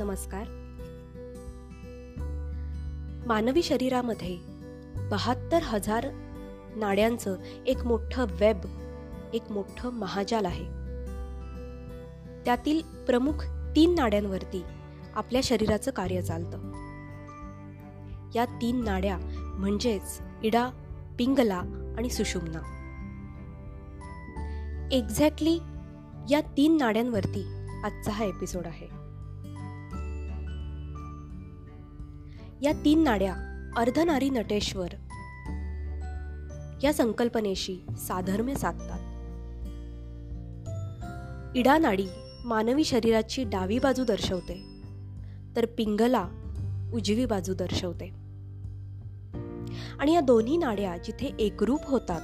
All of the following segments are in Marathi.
नमस्कार. मानवी शरीरामध्ये बहात्तर हजार नाड्यांचं एक मोठं वेब एक मोठं महाजाल आहे. त्यातील प्रमुख तीन नाड्यांवरती आपल्या शरीराचं कार्य चालतं. या तीन नाड्या म्हणजेच इडा पिंगला आणि सुषुम्ना. एक्झॅक्टली या तीन नाड्यांवरती आजचा हा एपिसोड आहे. या तीन नाड्या अर्धनारी नटेश्वर. या संकल्पनेशी साधर्म्य साधतात. इडा नाडी मानवी शरीराची डावी बाजू दर्शवते तर पिंगला उजवी बाजू दर्शवते. आणि या दोन्ही नाड्या जिथे एकरूप होतात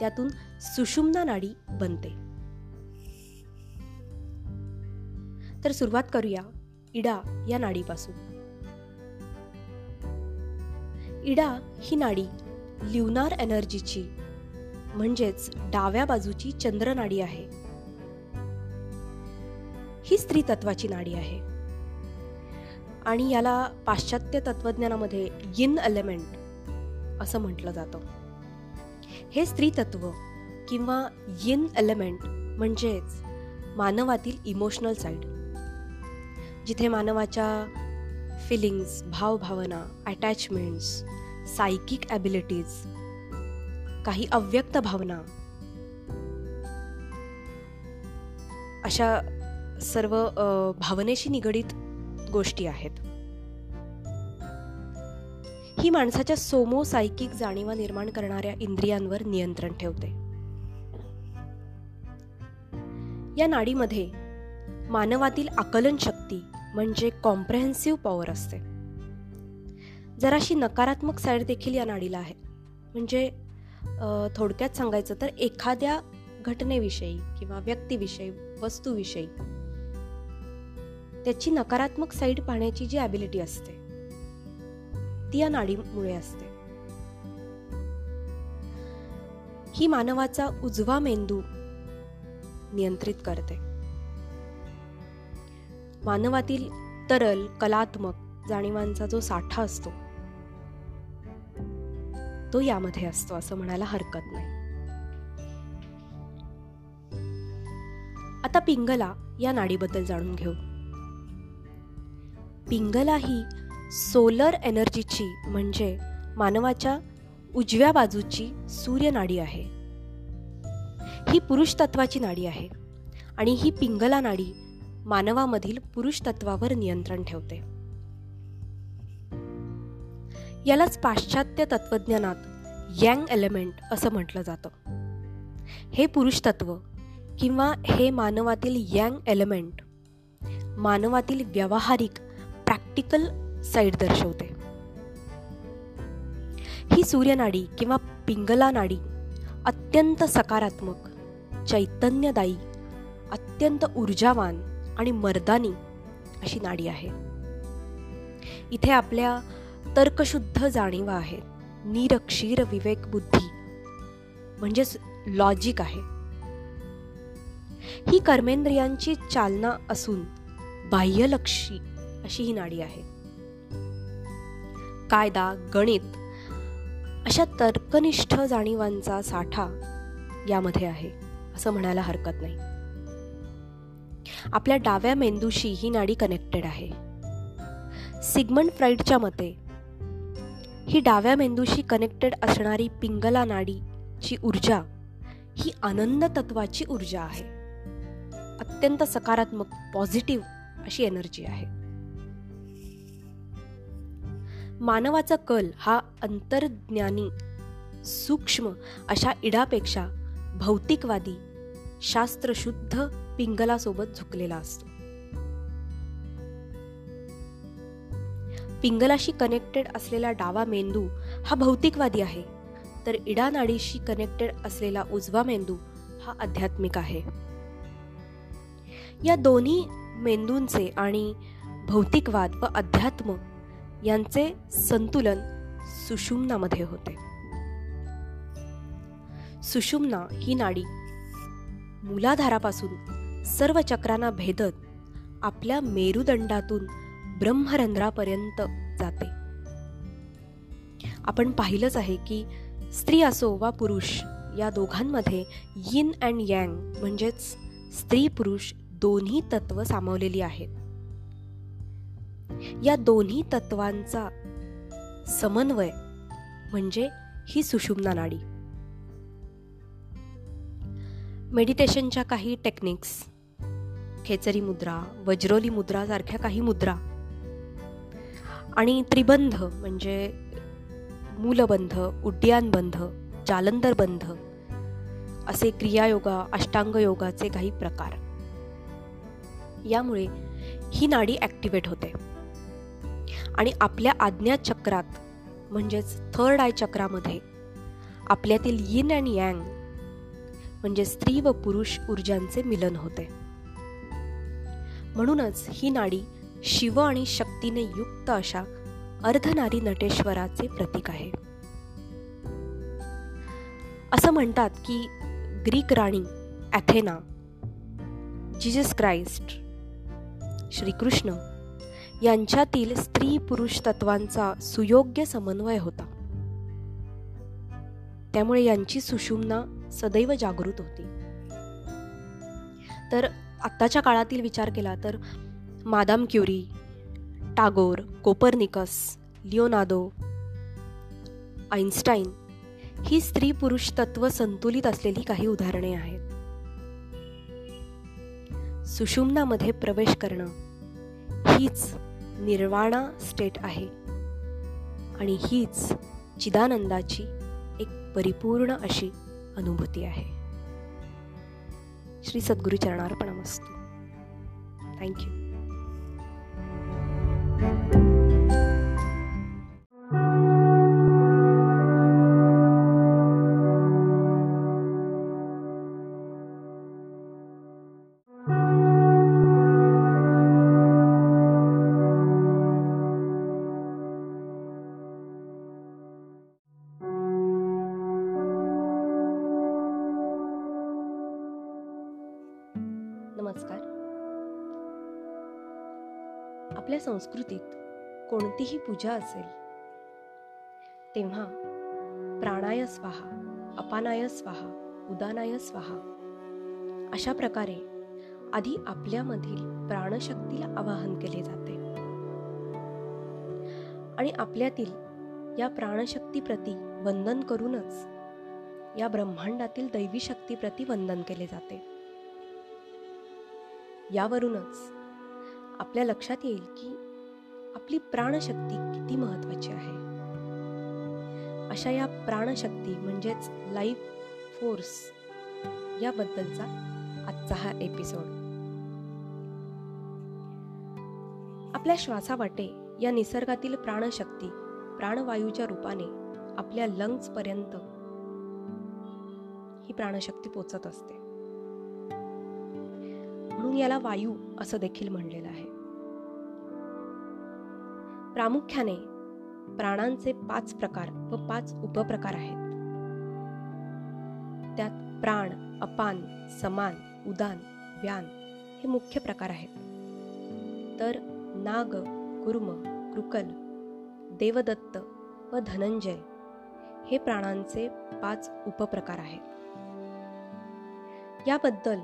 त्यातून सुषुम्ना नाडी बनते. तर सुरुवात करूया इडा या नाडीपासून. इडा ही नाडी ल्युनार एनर्जीची म्हणजेच डाव्या बाजूची चंद्र नाडी आहे. ही स्त्री तत्वाची नाडी आहे. आणि याला पाश्चात्य तत्वज्ञानामध्ये यिन एलिमेंट असं म्हटलं जातं. हे स्त्री तत्व किंवा यिन एलिमेंट म्हणजेच मानवातील इमोशनल साईड जिथे मानवाच्या फिलिंग्स भावभावना अटॅचमेंट्स सायकिक ॲबिलिटीज काही अव्यक्त भावना अशा सर्व भावनेशी निगडीत गोष्टी आहेत. ही माणसाच्या सोमो सायकिक जाणीवा निर्माण करणाऱ्या इंद्रियांवर नियंत्रण ठेवते. या नाडीमध्ये मानवातील आकलन शक्ती म्हणजे कॉम्प्रेहेन्सिव्ह पॉवर असते. जराशी नकारात्मक साईड देखील या नाडीला आहे. म्हणजे थोडक्यात सांगायचं तर एखाद्या घटनेविषयी किंवा व्यक्तीविषयी वस्तूविषयी त्याची नकारात्मक साईड पाहण्याची जी ॲबिलिटी असते ती या नाडीमुळे असते. ही मानवाचा उजवा मेंदू नियंत्रित करते. मानवातील तरल कलात्मक जाणीवांचा जो साठा असतो तो यामध्ये असतो असं म्हणायला हरकत नाही. आता पिंगला या नाडीबद्दल जाणून घेऊ. पिंगला ही सोलर एनर्जीची म्हणजे मानवाच्या उजव्या बाजूची सूर्य नाडी आहे. ही पुरुष तत्वाची नाडी आहे आणि ही पिंगला नाडी मानवामधील पुरुष तत्वावर नियंत्रण ठेवते. यालाच पाश्चात्य तत्वज्ञानात यंग एलिमेंट असं म्हटलं जातं. हे पुरुष तत्व किंवा हे मानवातील यंग एलिमेंट मानवातील व्यावहारिक प्रॅक्टिकल साईड दर्शवते. ही सूर्यनाडी किंवा पिंगला नाडी अत्यंत सकारात्मक चैतन्यदायी अत्यंत ऊर्जावान आणि मर्दानी अशी नाडी आहे. इथे आपल्या तर्कशुद्ध जाणीवा आहेत. निरक्षीर विवेक बुद्धी म्हणजेच लॉजिक आहे. ही कर्मेंद्रियांची चालना असून बाह्यलक्षी अशी ही नाडी आहे. कायदा गणित अशा तर्कनिष्ठ जाणीवांचा साठा यामध्ये आहे असं म्हणायला हरकत नाही. आपल्या डाव्या मेंदूशी ही नाडी कनेक्टेड आहे. सिगमंड फ्राईडच्या मते ही डाव्या मेंदूशी कनेक्टेड असणारी पिंगला नाडीची ऊर्जा ही आनंद तत्वाची ऊर्जा आहे. अत्यंत सकारात्मक पॉझिटिव्ह अशी एनर्जी आहे. मानवाचा कल हा अंतर्ज्ञानी सूक्ष्म अशा इडापेक्षा भौतिकवादी शास्त्रशुद्ध पिंगलासोबत झुकलेला असतो. पिंगलाशी कनेक्टेड असलेला डावा मेंदू हा भौतिकवादी आहे. तर इडा नाडीशी कनेक्टेड असलेला उजवा मेंदू हा आध्यात्मिक आहे. या दोन्ही मेंदूंचे आणि भौतिकवाद व अध्यात्म यांचे संतुलन सुषुम्नामध्ये होते. सुषुम्ना ही नाडी मूलाधारापासून सर्व चक्रांना भेदत आपल्या मेरुदंडातून ब्रह्मरंध्रापर्यंत जाते. आपण पाहिलंच आहे की स्त्री असो वा पुरुष या दोघांमध्ये यिन अँड यांग म्हणजेच स्त्री पुरुष दोन्ही तत्व सामावलेली आहेत. या दोन्ही तत्वांचा समन्वय म्हणजे ही सुषुम्ना नाडी. मेडिटेशनच्या काही टेक्निक्स खेचरी मुद्रा वज्रोली मुद्रा सारख्या काही मुद्रा. आणि त्रिबंध म्हणजे मूलबंध उड्डाणबंध जालंधर बंध असे क्रियायोगा अष्टांग योगाचे काही प्रकार. यामुळे ही नाडी ॲक्टिवेट होते. आणि आपल्या आज्ञा चक्रात म्हणजेच थर्ड आय चक्रामध्ये आपल्यातील यिन अँड यांग म्हणजे स्त्री व पुरुष ऊर्जांचे मिलन होते. म्हणूनच ही नाडी शिव आणि शक्तीने युक्त अशा अर्धनारी नटेश्वराचे प्रतीक आहे. असं म्हणतात की ग्रीक राणी ॲथेना जिजस क्राइस्ट श्रीकृष्ण यांच्यातील स्त्री पुरुष तत्वांचा सुयोग्य समन्वय होता. त्यामुळे यांची सुषुम्ना सदैव जागृत होती. तर आत्ताच्या काळातील विचार केला तर Madame Curie Tagore Copernicus Leonardo Einstein ही स्त्री पुरुष तत्व संतुलित असलेली काही उदाहरणे आहेत. सुषुम्नामध्ये प्रवेश करणं हीच निर्वाणा स्टेट आहे आणि हीच चिदानंदाची एक परिपूर्ण अशी अनुभूती आहे. श्री सद्गुरू असतो थँक्यू नमस्कार आपल्या संस्कृतीत कोणतीही पूजा असेल तेव्हा प्राणाय स्वाहा अपानाय स्वाहा उदानाय स्वाहा अशा प्रकारे आधी आपल्यामधील प्राणशक्तीला आवाहन केले जाते. आणि आपल्यातील या प्राणशक्तीप्रती वंदन करूनच या ब्रह्मांडातील दैवी शक्तीप्रती वंदन केले जाते. यावरूनच आपल्या लक्षात येईल की आपली प्राणशक्ती किती महत्वाची आहे. अशा या प्राणशक्ती म्हणजेच लाईफ फोर्स याबद्दलचा आजचा हा एपिसोड आपल्या श्वासावाटे या निसर्गातील प्राणशक्ती प्राणवायूच्या रूपाने आपल्या लंग्सपर्यंत ही प्राणशक्ती पोचत असते. याला वायू असं देखील म्हणलेलं आहे. प्रामुख्याने प्राणांचे पाच प्रकार व पाच उपप्रकार आहेत. त्यात प्राण अपान समान उदान व्यान हे मुख्य प्रकार आहेत. तर नाग कुर्म कृकल देवदत्त व धनंजय हे प्राणांचे पाच उपप्रकार आहेत. याबद्दल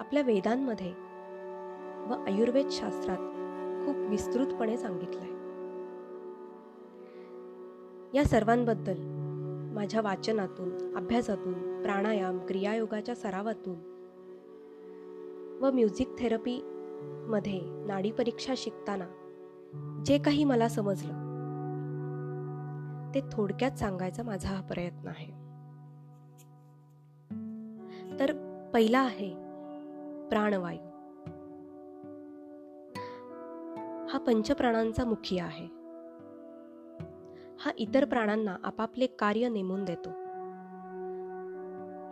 आपल्या वेदांमध्ये व आयुर्वेद शास्त्रात खूप विस्तृतपणे सांगितलंय. या सर्वांबद्दल माझ्या वाचनातून अभ्यासातून प्राणायाम क्रियायोगाच्या सरावातून व म्युझिक थेरपी मध्ये नाडी परीक्षा शिकताना जे काही मला समजलं ते थोडक्यात सांगायचा माझा हा प्रयत्न आहे. तर पहिला आहे प्राणवायू. हा पंचप्राणांचा मुखिया आहे. हा इतर प्राणांना आपापले कार्य नेमून देतो.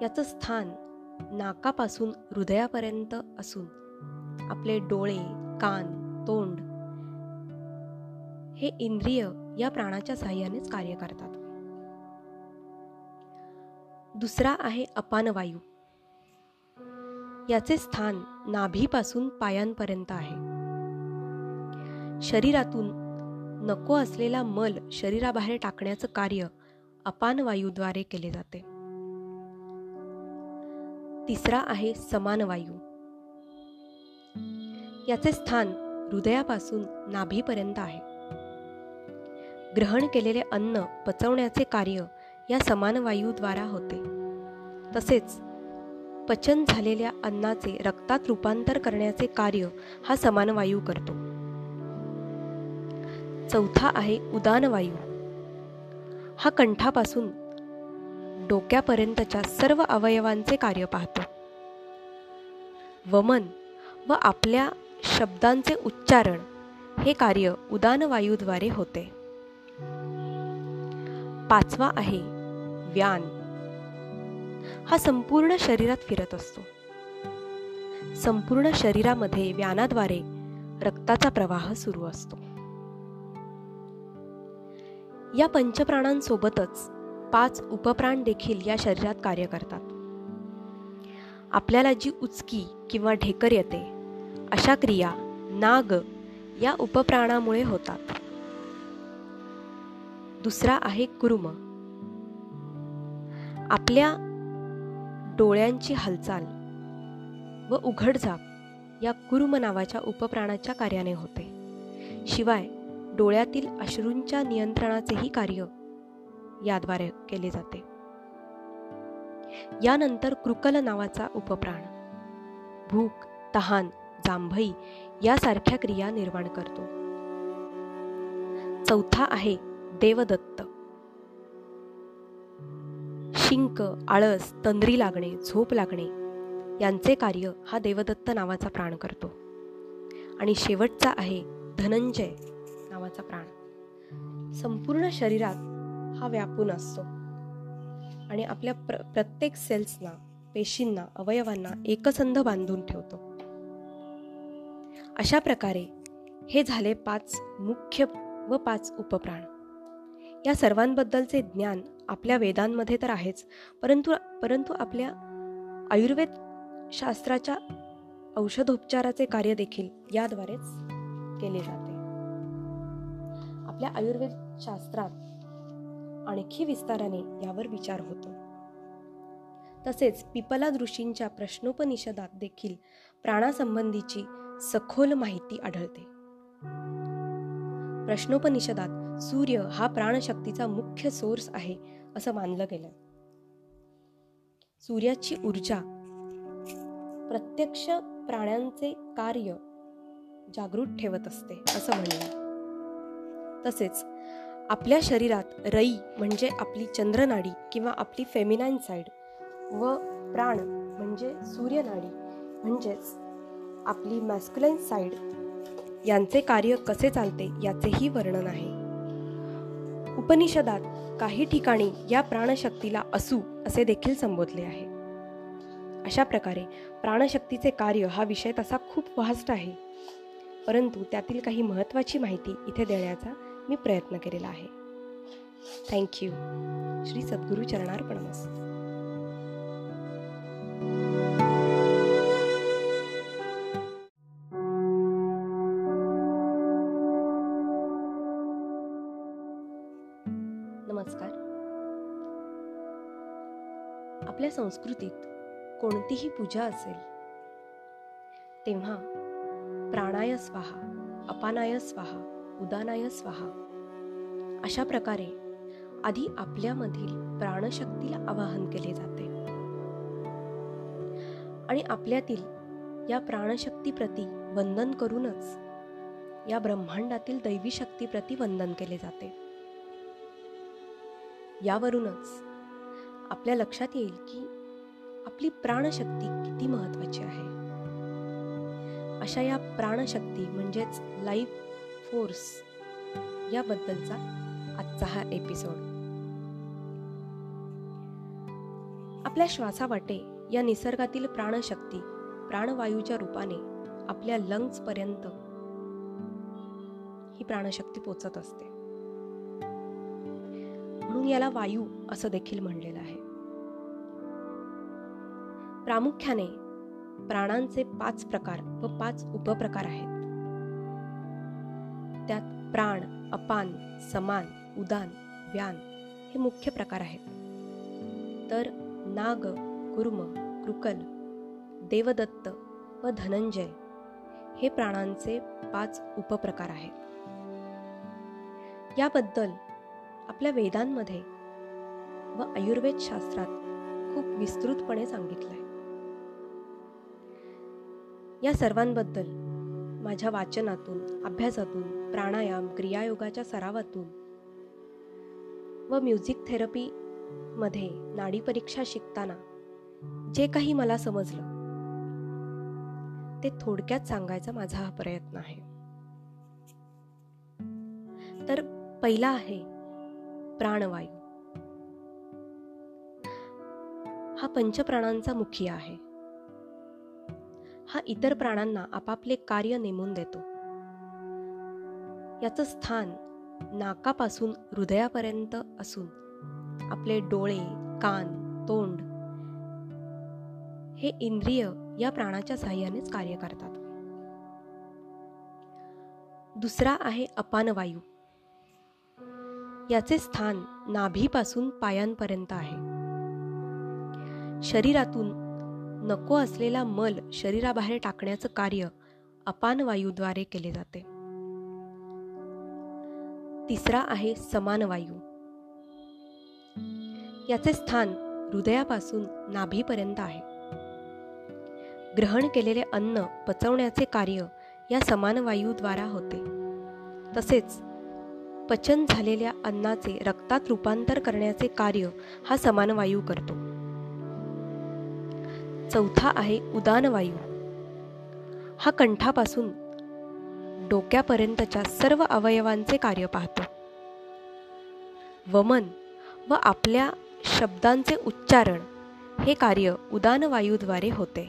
याचं स्थान नाकापासून हृदयापर्यंत असून आपले डोळे कान तोंड हे इंद्रिय या प्राणाच्या साह्यानेच कार्य करतात. दुसरा आहे अपानवायू. याचे स्थान नाभीपासून पायांपर्यंत आहे. शरीरातून नको असलेला मल शरीराबाहेर टाकण्याचं कार्य अपान वायूद्वारे केले जाते. तिसरा आहे समान वायू. याचे स्थान हृदयापासून नाभीपर्यंत आहे. ग्रहण केलेले अन्न पचवण्याचे कार्य या समान वायूद्वारा होते. तसेच पचन झालेल्या अन्नाचे रक्तात रूपांतर करण्याचे कार्य हा समान वायू करतो. चौथा आहे उदान वायू हा कंठापासून डोक्यापर्यंतच्या सर्व अवयवांचे कार्य पाहतो. वमन व आपल्या शब्दांचे उच्चारण हे कार्य उदान वायूद्वारे होते. पाचवा आहे व्यान. हा संपूर्ण शरीरात फिरत असतो. संपूर्ण शरीरामध्ये व्यानाद्वारे रक्ताचा प्रवाह सुरू असतो. या पंचप्राणांसोबतच पाच उपप्राण देखील या शरीरात कार्य करतात. आपल्याला जी उचकी किंवा ढेकर येते अशा क्रिया नाग या उपप्राणामुळे होतात. दुसरा आहे कुरुम. आपल्या डोळ्यांची हालचाल व उघडझाप या कुरुम नावाच्या उपप्राणाच्या कार्याने होते. शिवाय डोळ्यातील अश्रूंच्या नियंत्रणाचेही कार्य याद्वारे केले जाते. यानंतर कृकल नावाचा उपप्राण भूक तहान जांभई यासारख्या क्रिया निर्माण करतो. चौथा आहे देवदत्त. शिंक आळस तंद्री लागणे झोप लागणे यांचे कार्य हा देवदत्त नावाचा प्राण करतो. आणि शेवटचा आहे धनंजय नावाचा प्राण. संपूर्ण शरीरात हा व्यापून असतो. आणि आपल्या प्र प्रत्येक सेल्सना पेशींना अवयवांना एकसंध बांधून ठेवतो. अशा प्रकारे हे झाले पाच मुख्य व पाच उपप्राण. या सर्वांबद्दलचे ज्ञान आपल्या वेदांमध्ये तर आहेच. परंतु परंतु आपल्या आयुर्वेद शास्त्राच्या औषधोपचाराचे कार्य देखील याद्वारेच केले जाते. आपल्या आयुर्वेद शास्त्रात आणखी विस्ताराने यावर विचार होतो. तसेच पिपला ऋषींच्या प्रश्नोपनिषदात देखील प्राणासंबंधीची सखोल माहिती आढळते. प्रश्नोपनिषदात सूर्य हा प्राणशक्तीचा मुख्य सोर्स आहे असं मानलं गेलं सूर्याची ऊर्जा प्रत्यक्ष प्राण्यांचे कार्य जागृत ठेवत असते असं म्हणलं. तसेच आपल्या शरीरात रई म्हणजे आपली चंद्रनाडी किंवा आपली फेमिनाईन साईड व प्राण म्हणजे सूर्यनाडी म्हणजेच आपली मॅस्क्युलाईन साईड यांचे कार्य कसे चालते याचेही वर्णन आहे. उपनिषदात काही ठिकाणी या प्राणशक्तीला असू असे देखील संबोधले आहे. अशा प्रकारे प्राणशक्तीचे कार्य हा विषय तसा खूप वास्ट आहे. परंतु त्यातील काही महत्त्वाची माहिती इथे देण्याचा मी प्रयत्न केलेला आहे. थँक्यू श्री सद्गुरू चरणार नमस्कार संस्कृतीत कोणतीही पूजा असेल. तेव्हा प्राणाय स्वाहा अपानाय स्वाहा उदानाय स्वाहा. अशा प्रकारे आधी आपल्यामधील प्राणशक्तीला आवाहन केले जाते. आणि आपल्यातील या प्राणशक्तीप्रती वंदन करूनच या ब्रह्मांडातील दैवी शक्तीप्रती वंदन केले जाते. यावरूनच आपल्या लक्षात येईल की आपली प्राणशक्ती किती महत्वाची आहे? अशा या प्राणशक्ती म्हणजेच लाईफ फोर्स याबद्दलचा आजचा हा एपिसोड आपल्या श्वासावाटे या निसर्गातील प्राणशक्ती प्राणवायूच्या रूपाने आपल्या लंग्स पर्यंत ही प्राणशक्ती पोचत असते. म्हणून याला वायू असं देखील म्हणलेलं आहे. प्रामुख्याने प्राणांचे पाच प्रकार व पाच उपप्रकार आहेत. त्यात प्राण अपान समान उदान व्यान हे मुख्य प्रकार आहेत. तर नाग कुर्म कृकल देवदत्त व धनंजय हे प्राणांचे पाच उपप्रकार आहेत. याबद्दल आपल्या वेदांमध्ये व आयुर्वेद शास्त्रात खूप विस्तृतपणे सांगितलंय. या सर्वांबद्दल माझ्या वाचनातून अभ्यासातून प्राणायाम क्रियायोगाच्या सरावातून व म्युझिक थेरपीमध्ये नाडी परीक्षा शिकताना जे काही मला समजलं ते थोडक्यात सांगायचा माझा हा प्रयत्न आहे. तर पहिला आहे प्राणवायू. हा पंचप्राणांचा मुखी आहे. हा इतर प्राणांना आपापले कार्य नेमून देतो. याचं स्थान नाकापासून हृदयापर्यंत असून आपले डोळे कान तोंड हे इंद्रिय या प्राणाच्या साह्यानेच कार्य करतात. दुसरा आहे अपानवायू याचे स्थान नाभीपासून पायांपर्यंत आहे. शरीरातून नको असलेला मल शरीराबाहेर टाकण्याचं कार्य अपान वायूद्वारे केले जाते. तिसरा आहे समान वायू. याचे स्थान हृदयापासून नाभीपर्यंत आहे. ग्रहण केलेले अन्न पचवण्याचे कार्य या समान वायूद्वारा होते. तसेच पचन झालेल्या अन्नाचे रक्तात रूपांतर करण्याचे कार्य हा समान वायू करतो. चौथा आहे उदान वायू हा कंठापासून डोक्यापर्यंतच्या सर्व अवयवांचे कार्य पाहतो. वमन व आपल्या शब्दांचे उच्चारण हे कार्य उदान वायूद्वारे होते.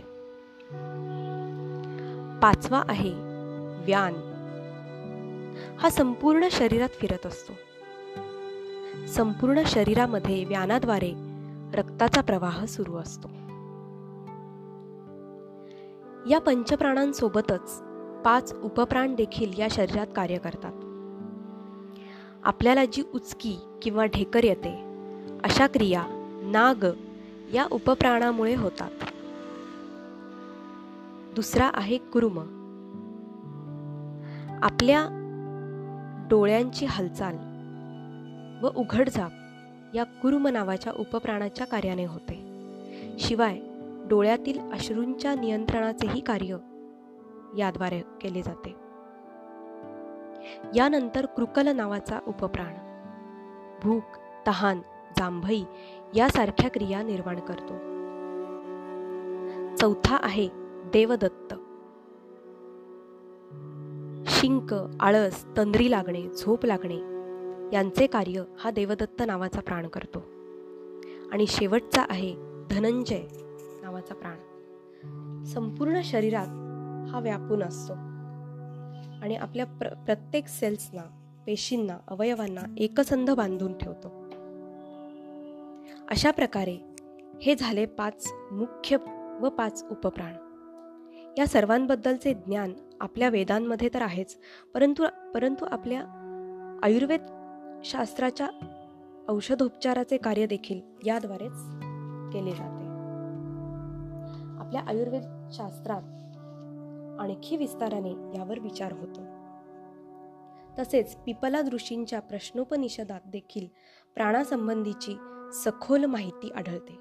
पाचवा आहे व्यान. हा संपूर्ण शरीरात फिरत असतो. संपूर्ण शरीरामध्ये व्यानाद्वारे रक्ताचा प्रवाह सुरू असतो. या पंचप्राणांसोबतच पाच उपप्राण देखील या शरीरात कार्य करतात. आपल्याला जी उचकी किंवा ढेकर येते अशा क्रिया नाग या उपप्राणामुळे होतात. दुसरा आहे कुरुम. आपल्या डोळ्यांची हालचाल व उघडझाप या कुरुम नावाच्या उपप्राणाच्या कार्याने होते. शिवाय डोळ्यातील अश्रूंच्या नियंत्रणाचेही कार्य याद्वारे केले जाते. यानंतर कृकल नावाचा उपप्राण भूक तहान जांभई यासारख्या क्रिया निर्माण करतो. चौथा आहे देवदत्त. शिंक आळस तंद्री लागणे झोप लागणे यांचे कार्य हा देवदत्त नावाचा प्राण करतो. आणि शेवटचा आहे धनंजय. नावाचा प्राण. संपूर्ण शरीरात हा व्यापून असतो. आणि आपल्या प्र प्रत्येक सेल्सना पेशींना अवयवांना एकसंध बांधून ठेवतो. अशा प्रकारे हे झाले पाच मुख्य व पाच उपप्राण. या सर्वांबद्दलचे ज्ञान आपल्या वेदांमध्ये तर आहेच परंतु परंतु आपल्या आयुर्वेद शास्त्राच्या औषधोपचाराचे कार्य देखील याद्वारेच केले जाते. आपल्या आयुर्वेद शास्त्रात आणखी विस्ताराने यावर विचार होतो. तसेच पिपला ऋषींच्या प्रश्नोपनिषदात देखील प्राणासंबंधीची सखोल माहिती आढळते.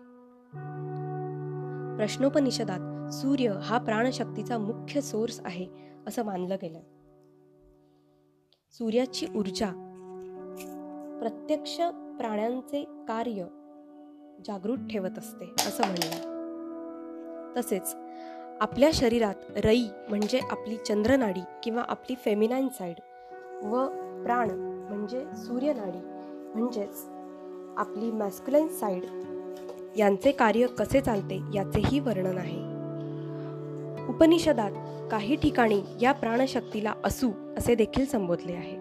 प्रश्नोपनिषदात सूर्य हा प्राणशक्तीचा मुख्य सोर्स आहे असं मानलं गेलं. सूर्याची ऊर्जा प्रत्यक्ष प्राण्यांचे कार्य जागृत ठेवत असते असं म्हणलं तसेच आपल्या शरीरात रई म्हणजे आपली चंद्रनाडी किंवा आपली फेमिनाईन साईड व प्राण म्हणजे सूर्यनाडी म्हणजेच आपली मॅस्क्युलाईन साईड यांचे कार्य कसे चालते याचेही वर्णन आहे. उपनिषदात काही ठिकाणी या प्राणशक्तीला असू असे देखील संबोधले आहे.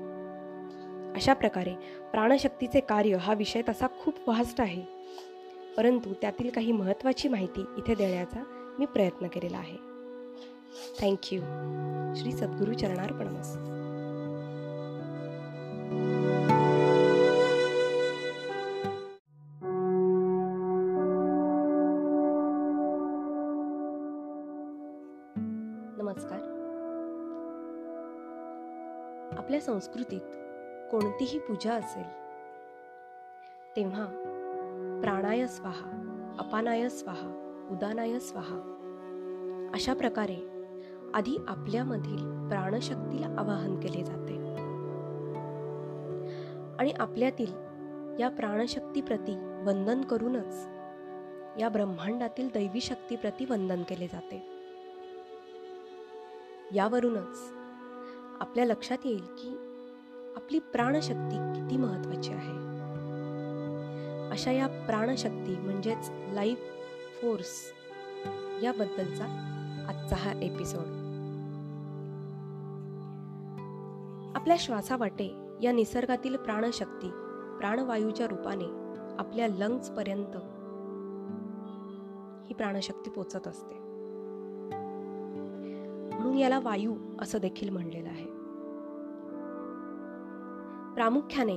अशा प्रकारे प्राणशक्तीचे कार्य हा विषय तसा खूप वास्ट आहे. परंतु त्यातील काही महत्त्वाची माहिती इथे देण्याचा मी प्रयत्न केलेला आहे. थँक्यू श्री सद्गुरू चरणार्पणमस्त. नमस्कार. आपल्या संस्कृतीत कोणतीही पूजा असेल तेव्हा प्राणाय स्वाहा अपानाय स्वाहा उदानाय स्वाहा. अशा प्रकारे आधी आपल्यामधील प्राणशक्तीला आवाहन केले जाते. आणि आपल्यातील या प्राणशक्तीप्रती वंदन करूनच या ब्रह्मांडातील दैवी शक्तीप्रती वंदन केले जाते. यावरूनच आपल्या लक्षात येईल की आपली प्राणशक्ती किती महत्वाची आहे. अशा या प्राणशक्ती म्हणजेच लाईफ फोर्स याबद्दलचा आजचा हा एपिसोड. आपल्या श्वासावाटे या निसर्गातील प्राणशक्ती प्राणवायूच्या रूपाने आपल्या लंग्स पर्यंत ही प्राणशक्ती पोचत असते. म्हणून याला वायू असं देखील म्हणलेलं आहे. प्रामुख्याने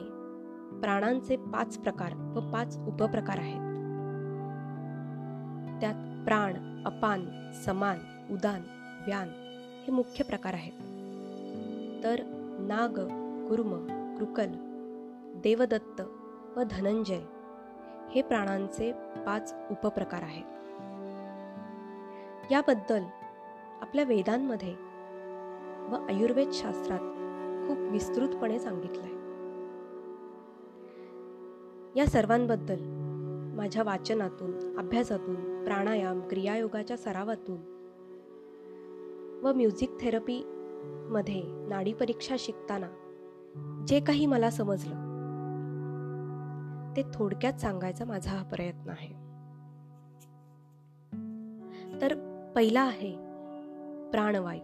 प्राणांचे पाच प्रकार व पाच उपप्रकार आहेत. प्राण अपान समान उदान व्यान हे मुख्य प्रकार आहेत. तर नाग कुर्म कृकल देवदत्त व धनंजय हे प्राणांचे पाच उपप्रकार आहेत. याबद्दल आपल्या वेदांमध्ये व आयुर्वेद शास्त्रात खूप विस्तृतपणे सांगितलंय. या सर्वांबद्दल माझ्या वाचनातून अभ्यासातून प्राणायाम क्रियायोगाच्या सरावातून व म्युझिक थेरपीमध्ये नाडी परीक्षा शिकताना जे काही मला समजलं ते थोडक्यात सांगायचा माझा हा प्रयत्न आहे. तर पहिला आहे प्राणवायू.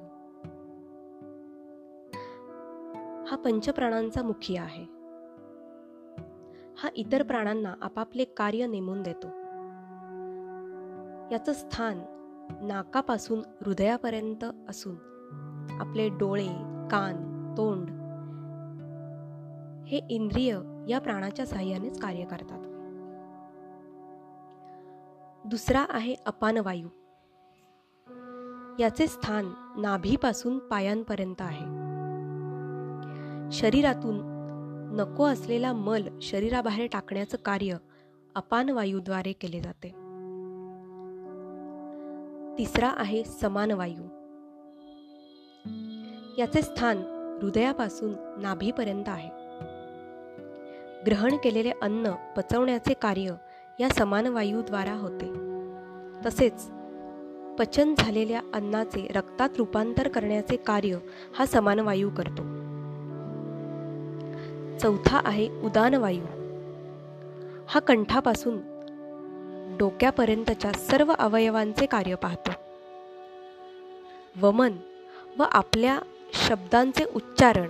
हा पंचप्राणांचा मुखिया आहे. हा इतर प्राणांना आपापले कार्य नेमून देतो. याचं स्थान नाकापासून हृदयापर्यंत असून आपले डोळे कान तोंड हे इंद्रिय या प्राणाच्या साह्यानेच कार्य करतात. दुसरा आहे अपानवायू याचे स्थान नाभीपासून पायांपर्यंत आहे. शरीरातून नको असलेला मल शरीराबाहेर टाकण्याचं कार्य अपान वायूद्वारे केले जाते. तिसरा आहे समान वायू. याचे स्थान हृदयापासून नाभीपर्यंत आहे. ग्रहण केलेले अन्न पचवण्याचे कार्य या समान वायूद्वारा होते. तसेच पचन झालेल्या अन्नाचे रक्तात रूपांतर करण्याचे कार्य हा समान वायू करतो. चौथा आहे उदान वायू. हा कंठापासून डोक्यापर्यंतच्या सर्व अवयवांचे कार्य पाहतो. वमन व आपल्या शब्दांचे उच्चारण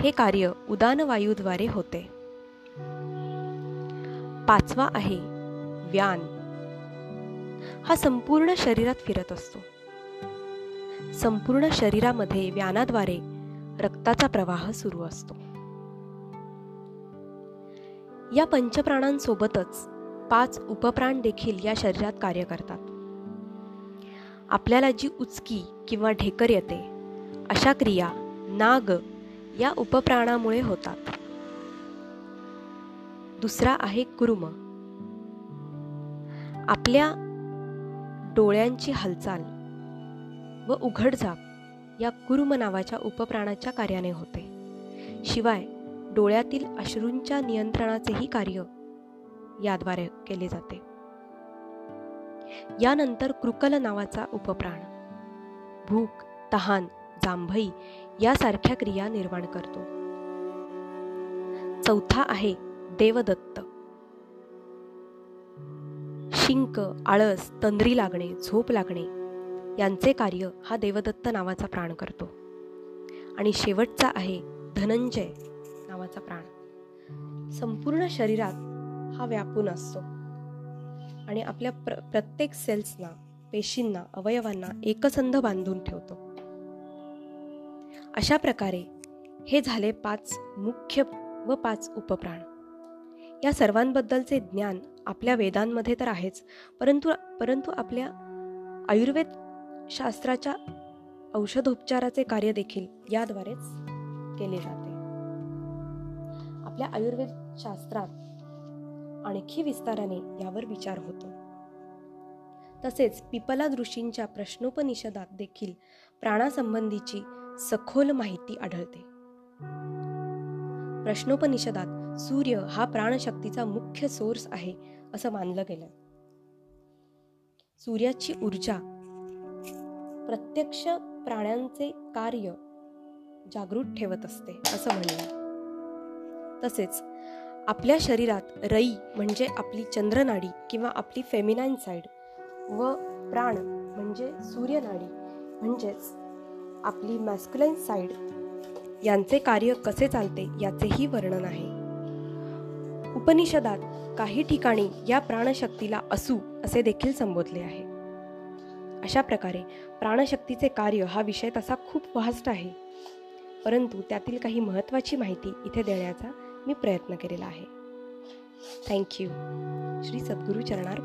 हे कार्य उदानवायूद्वारे होते. पाचवा आहे व्यान. हा संपूर्ण शरीरात फिरत असतो. संपूर्ण शरीरामध्ये व्यानाद्वारे रक्ताचा प्रवाह सुरू असतो. या पंचप्राणांसोबतच पाच उपप्राण देखील या शरीरात कार्य करतात. आपल्याला जी उचकी किंवा ढेकर येते अशा क्रिया नाग या उपप्राणामुळे होतात. दुसरा आहे कुरुम. आपल्या डोळ्यांची हालचाल व उघडझाप या कुरुम नावाच्या उपप्राणाच्या कार्याने होते. शिवाय डोळ्यातील अश्रूंच्या नियंत्रणाचेही कार्य याद्वारे केले जाते. यानंतर कृकल नावाचा उपप्राण भूक तहान जांभई यासारख्या क्रिया निर्माण करतो. चौथा आहे देवदत्त. शिंक आळस तंद्री लागणे झोप लागणे यांचे कार्य हा देवदत्त नावाचा प्राण करतो. आणि शेवटचा आहे धनंजय नावाचा प्राण. संपूर्ण शरीरात हा व्यापून असतो. आणि आपल्या प्र प्रत्येक सेल्सना पेशींना अवयवांना एकसंध बांधून ठेवतो. अशा प्रकारे हे झाले पाच मुख्य व पाच उपप्राण. या सर्वांबद्दलचे ज्ञान आपल्या वेदांमध्ये तर आहेच परंतु परंतु आपल्या आयुर्वेद शास्त्राच्या औषधोपचाराचे कार्य देखील याद्वारेच केले जाते. आपल्या आयुर्वेद शास्त्रात आणखी विस्ताराने यावर विचार होतो. तसेच पिपला ऋषींच्या प्रश्नोपनिषदात देखील प्राणासंबंधीची सखोल माहिती आढळते. प्रश्नोपनिषदात सूर्य हा प्राणशक्तीचा मुख्य सोर्स आहे असं मानलं गेलं. सूर्याची ऊर्जा प्रत्यक्ष प्राण्यांचे कार्य जागृत ठेवत असते असं म्हणलं तसेच आपल्या शरीरात रई म्हणजे आपली चंद्रनाडी किंवा आपली फेमिनाईन साईड व प्राण म्हणजे सूर्यनाडी म्हणजेच आपली मॅस्क्युलाईन साईड यांचे कार्य कसे चालते याचेही वर्णन आहे. उपनिषदात काही ठिकाणी या प्राणशक्तीला असू असे देखील संबोधले आहे. अशा प्रकारे प्राणशक्तीचे कार्य हा विषय तसा खूप वास्ट आहे. परंतु त्यातील काही महत्त्वाची माहिती इथे देण्याचा मी प्रयत्न केलेला आहे. थँक्यू श्री सद्गुरू चरणार